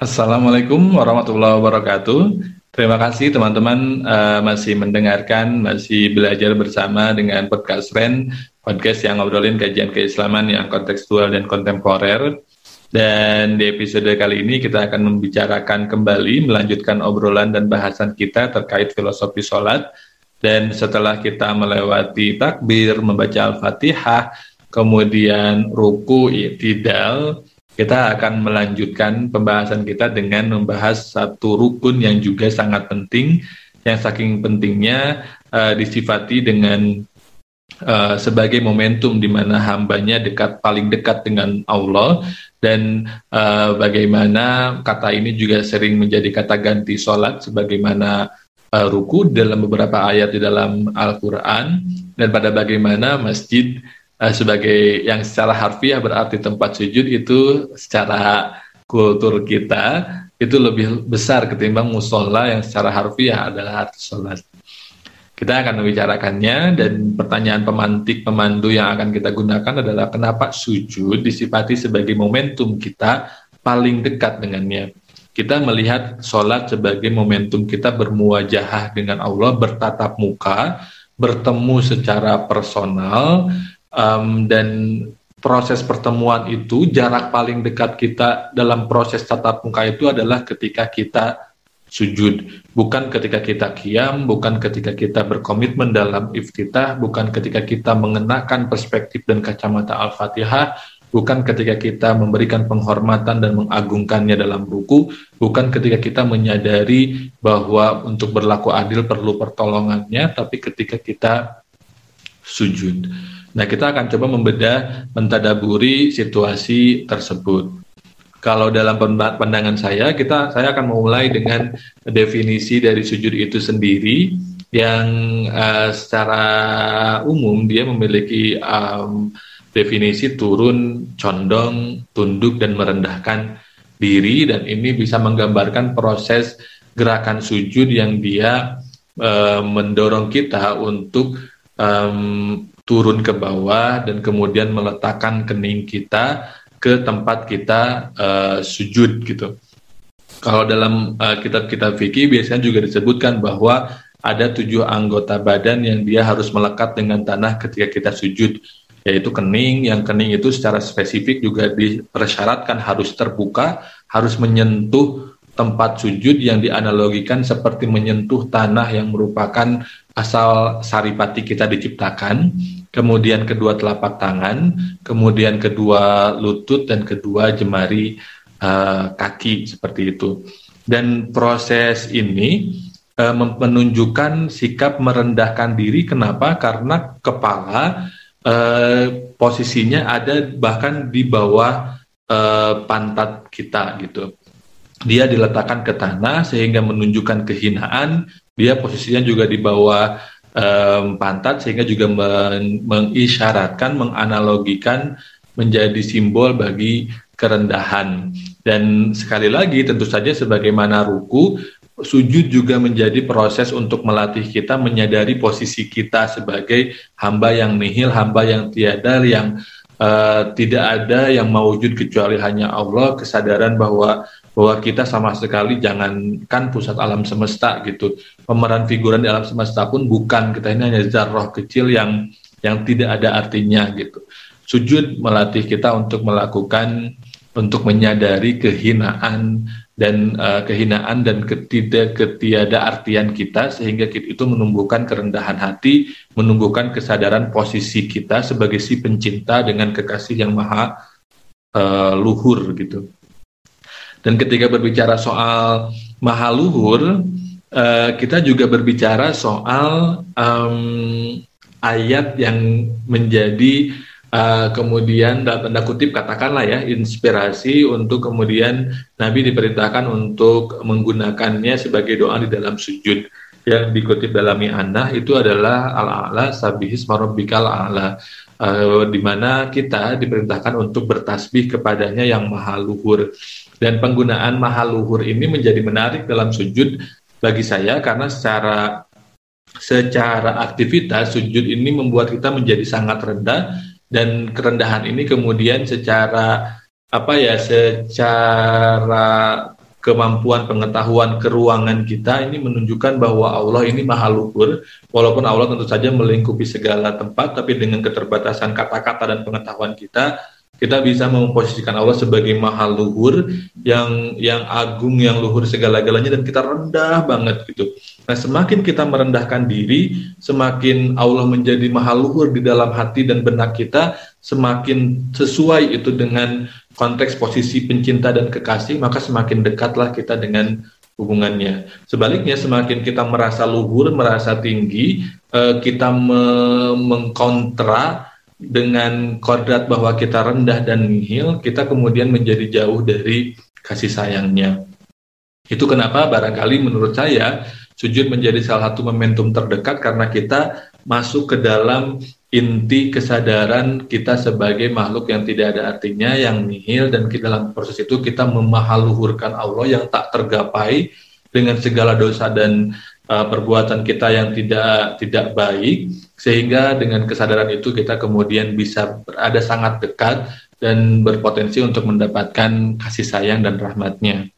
Assalamualaikum warahmatullahi wabarakatuh. Terima kasih teman-teman uh, masih mendengarkan, masih belajar bersama dengan podcast Ren, podcast yang ngobrolin kajian keislaman yang kontekstual dan kontemporer. Dan di episode kali ini kita akan membicarakan kembali, melanjutkan obrolan dan bahasan kita terkait filosofi sholat. Dan setelah kita melewati takbir, membaca Al-Fatihah, kemudian ruku, itidal, kita akan melanjutkan pembahasan kita dengan membahas satu rukun yang juga sangat penting, yang saking pentingnya uh, disifati dengan uh, sebagai momentum di mana hambanya dekat paling dekat dengan Allah. Dan uh, bagaimana kata ini juga sering menjadi kata ganti sholat sebagaimana uh, ruku dalam beberapa ayat di dalam Al-Quran. Dan pada bagaimana masjid uh, sebagai yang secara harfiah berarti tempat sujud itu secara kultur kita itu lebih besar ketimbang musola yang secara harfiah adalah arti sholat. Kita akan membicarakannya dan pertanyaan pemantik pemandu yang akan kita gunakan adalah kenapa sujud disifati sebagai momentum kita paling dekat dengannya. Kita melihat sholat sebagai momentum kita bermuajahah dengan Allah, bertatap muka, bertemu secara personal, um, dan proses pertemuan itu jarak paling dekat kita dalam proses tatap muka itu adalah ketika kita sujud. Bukan ketika kita kiam bukan ketika kita berkomitmen dalam iftitah bukan ketika kita mengenakan perspektif dan kacamata al-fatihah bukan ketika kita memberikan penghormatan dan mengagungkannya dalam buku, bukan ketika kita menyadari bahwa untuk berlaku adil perlu pertolongannya, tapi ketika kita sujud. Nah, kita akan coba membedah, mentadaburi situasi tersebut. Kalau dalam pandangan saya, kita saya akan memulai dengan definisi dari sujud itu sendiri yang uh, secara umum dia memiliki um, definisi turun, condong, tunduk dan merendahkan diri dan ini bisa menggambarkan proses gerakan sujud yang dia uh, mendorong kita untuk um, turun ke bawah dan kemudian meletakkan kening kita ke tempat kita uh, sujud gitu. Kalau dalam uh, kitab-kitab fikih biasanya juga disebutkan bahwa ada tujuh anggota badan yang dia harus melekat dengan tanah ketika kita sujud, yaitu kening. Yang kening itu secara spesifik juga dipersyaratkan harus terbuka, harus menyentuh tempat sujud yang dianalogikan seperti menyentuh tanah yang merupakan asal saripati kita diciptakan kemudian kedua telapak tangan, kemudian kedua lutut dan kedua jemari uh, kaki seperti itu. Dan proses ini uh, menunjukkan sikap merendahkan diri. Kenapa? Karena kepala uh, posisinya ada bahkan di bawah uh, pantat kita gitu. Dia diletakkan ke tanah sehingga menunjukkan kehinaan. Dia posisinya juga di bawah um, pantat sehingga juga men mengisyaratkan, menganalogikan menjadi simbol bagi kerendahan. Dan sekali lagi tentu saja sebagaimana ruku, sujud juga menjadi proses untuk melatih kita menyadari posisi kita sebagai hamba yang nihil, hamba yang tiada, yang uh, tidak ada yang mewujud kecuali hanya Allah, kesadaran bahwa bahwa kita sama sekali jangankan pusat alam semesta gitu. Pemeran figuran di alam semesta pun bukan kita ini hanya zarroh kecil yang yang tidak ada artinya gitu. Sujud melatih kita untuk melakukan untuk menyadari kehinaan dan uh, kehinaan dan ketidak ketiada artian kita sehingga kita itu menumbuhkan kerendahan hati menumbuhkan kesadaran posisi kita sebagai si pencinta dengan kekasih yang maha uh, luhur gitu dan ketika berbicara soal mahal luhur, uh, kita juga berbicara soal um, ayat yang menjadi uh, kemudian dalam tanda kutip katakanlah ya inspirasi untuk kemudian Nabi diperintahkan untuk menggunakannya sebagai doa di dalam sujud. Yang dikutip dalam Mi'anah itu adalah al-a'la sabihis marabbikal a'la. Uh, di mana kita diperintahkan untuk bertasbih kepadanya yang maha luhur dan penggunaan mahal luhur ini menjadi menarik dalam sujud bagi saya karena secara secara aktivitas sujud ini membuat kita menjadi sangat rendah. Dan kerendahan ini kemudian secara apa ya secara kemampuan pengetahuan keruangan kita ini menunjukkan bahwa Allah ini maha luhur. Walaupun Allah tentu saja melingkupi segala tempat tapi dengan keterbatasan kata-kata dan pengetahuan kita kita bisa memposisikan Allah sebagai maha luhur yang yang agung yang luhur segala-galanya dan kita rendah banget gitu. Nah, semakin kita merendahkan diri, semakin Allah menjadi maha luhur di dalam hati dan benak kita, semakin sesuai itu dengan konteks posisi pencinta dan kekasih, maka semakin dekatlah kita dengan hubungannya. Sebaliknya, semakin kita merasa luhur, merasa tinggi, eh, kita mengkontra dengan kodrat bahwa kita rendah dan nihil, kita kemudian menjadi jauh dari kasih sayangnya. Itu kenapa barangkali menurut saya sujud menjadi salah satu momentum terdekat karena kita masuk ke dalam inti kesadaran kita sebagai makhluk yang tidak ada artinya, yang nihil dan di dalam proses itu kita memahaluhurkan Allah yang tak tergapai dengan segala dosa dan uh, perbuatan kita yang tidak tidak baik sehingga dengan kesadaran itu kita kemudian bisa berada sangat dekat dan berpotensi untuk mendapatkan kasih sayang dan rahmatnya.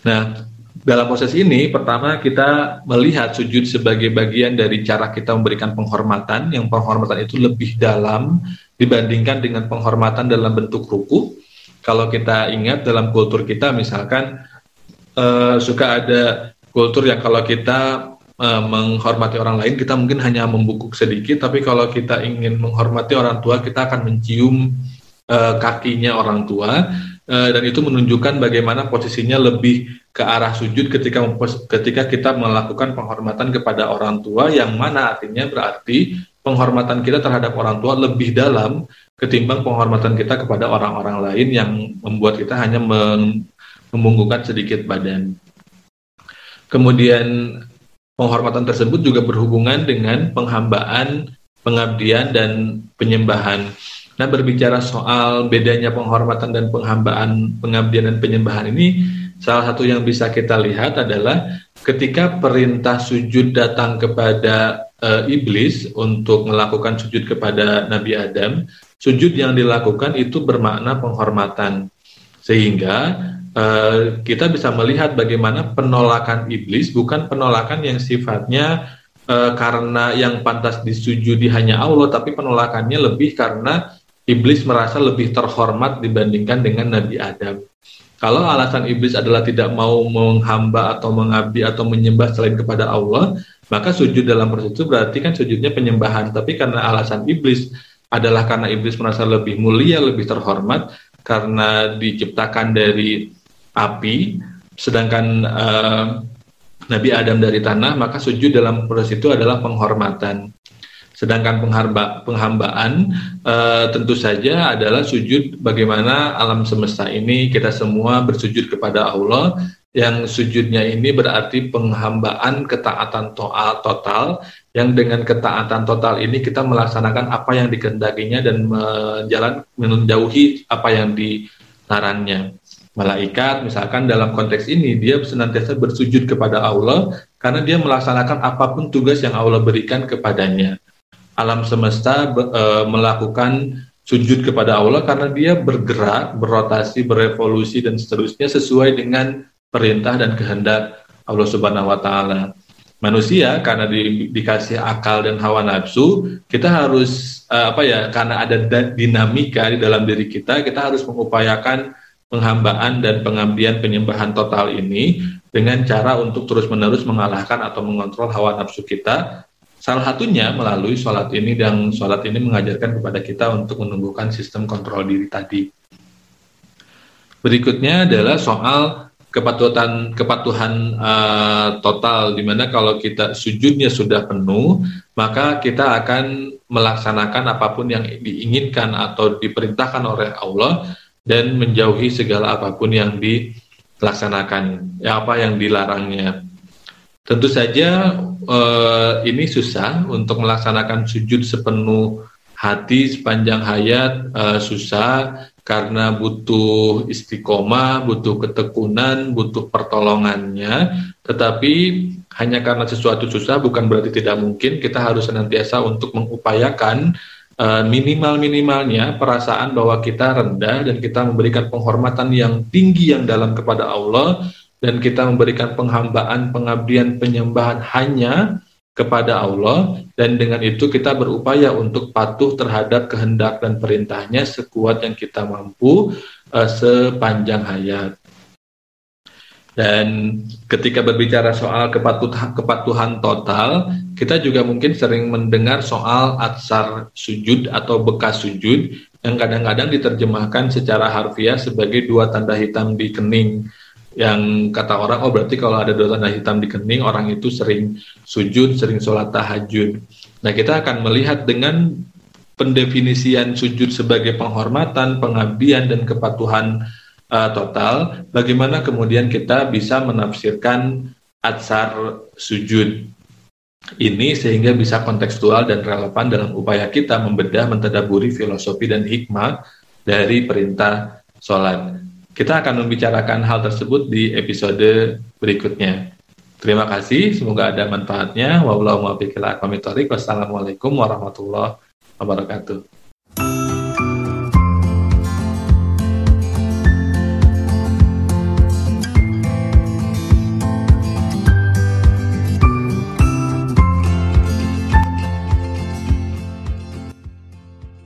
Nah, dalam proses ini pertama kita melihat sujud sebagai bagian dari cara kita memberikan penghormatan yang penghormatan itu lebih dalam dibandingkan dengan penghormatan dalam bentuk ruku. Kalau kita ingat dalam kultur kita misalkan uh, suka ada kultur yang kalau kita uh, menghormati orang lain kita mungkin hanya membungkuk sedikit tapi kalau kita ingin menghormati orang tua kita akan mencium uh, kakinya orang tua uh, dan itu menunjukkan bagaimana posisinya lebih ke arah sujud ketika ketika kita melakukan penghormatan kepada orang tua yang mana artinya berarti penghormatan kita terhadap orang tua lebih dalam ketimbang penghormatan kita kepada orang-orang lain yang membuat kita hanya membungkukkan sedikit badan. Kemudian penghormatan tersebut juga berhubungan dengan penghambaan, pengabdian, dan penyembahan. Nah, berbicara soal bedanya penghormatan dan penghambaan, pengabdian, dan penyembahan ini, salah satu yang bisa kita lihat adalah ketika perintah sujud datang kepada e, iblis untuk melakukan sujud kepada Nabi Adam, sujud yang dilakukan itu bermakna penghormatan. Sehingga uh, kita bisa melihat bagaimana penolakan iblis bukan penolakan yang sifatnya uh, karena yang pantas disujudi hanya Allah, tapi penolakannya lebih karena iblis merasa lebih terhormat dibandingkan dengan Nabi Adam. Kalau alasan iblis adalah tidak mau menghamba atau mengabdi atau menyembah selain kepada Allah, maka sujud dalam proses itu berarti kan sujudnya penyembahan. Tapi karena alasan iblis adalah karena iblis merasa lebih mulia, lebih terhormat, karena diciptakan dari api, sedangkan uh, Nabi Adam dari tanah, maka sujud dalam proses itu adalah penghormatan. Sedangkan penghamba, penghambaan uh, tentu saja adalah sujud bagaimana alam semesta ini kita semua bersujud kepada Allah yang sujudnya ini berarti penghambaan ketaatan total total yang dengan ketaatan total ini kita melaksanakan apa yang dikehendakinya dan menjalan menjauhi apa yang dilarangnya malaikat misalkan dalam konteks ini dia senantiasa bersujud kepada Allah karena dia melaksanakan apa pun tugas yang Allah berikan kepadanya. Alam semesta e, melakukan sujud kepada Allah karena dia bergerak, berotasi, berevolusi dan seterusnya sesuai dengan perintah dan kehendak Allah Subhanahu wa taala. Manusia karena di, dikasih akal dan hawa nafsu, kita harus uh, apa ya? Karena ada dinamika di dalam diri kita, kita harus mengupayakan penghambaan dan pengabdian penyembahan total ini dengan cara untuk terus-menerus mengalahkan atau mengontrol hawa nafsu kita. Salah satunya melalui sholat ini dan sholat ini mengajarkan kepada kita untuk menumbuhkan sistem kontrol diri tadi. Berikutnya adalah soal kepatuhan kepatuhan uh, total di mana kalau kita sujudnya sudah penuh maka kita akan melaksanakan apa pun yang diinginkan atau diperintahkan oleh Allah dan menjauhi segala apa pun yang dilaksanakan, ya apa yang dilarangnya. Tentu saja eh, ini susah untuk melaksanakan sujud sepenuh hati sepanjang hayat eh, susah karena butuh istiqomah, butuh ketekunan, butuh pertolongannya. Tetapi hanya karena sesuatu susah bukan berarti tidak mungkin. Kita harus senantiasa untuk mengupayakan uh, minimal-minimalnya perasaan bahwa kita rendah dan kita memberikan penghormatan yang tinggi yang dalam kepada Allah dan kita memberikan penghambaan, pengabdian, penyembahan hanya kepada Allah dan dengan itu kita berupaya untuk patuh terhadap kehendak dan perintahnya sekuat yang kita mampu uh, sepanjang hayat. Dan ketika berbicara soal kepatuhan, kepatuhan total, kita juga mungkin sering mendengar soal atsar sujud atau bekas sujud yang kadang-kadang diterjemahkan secara harfiah sebagai dua tanda hitam di kening. Yang kata orang, oh berarti kalau ada dua tanda hitam di kening, orang itu sering sujud, sering sholat tahajud. Nah kita akan melihat dengan pendefinisian sujud sebagai penghormatan, pengabdian, dan kepatuhan uh, total, bagaimana kemudian kita bisa menafsirkan atsar sujud ini sehingga bisa kontekstual dan relevan dalam upaya kita membedah mentadaburi filosofi dan hikmah dari perintah sholat. Kita akan membicarakan hal tersebut di episode berikutnya. Terima kasih, semoga ada manfaatnya. Wassalamualaikum warahmatullahi wabarakatuh.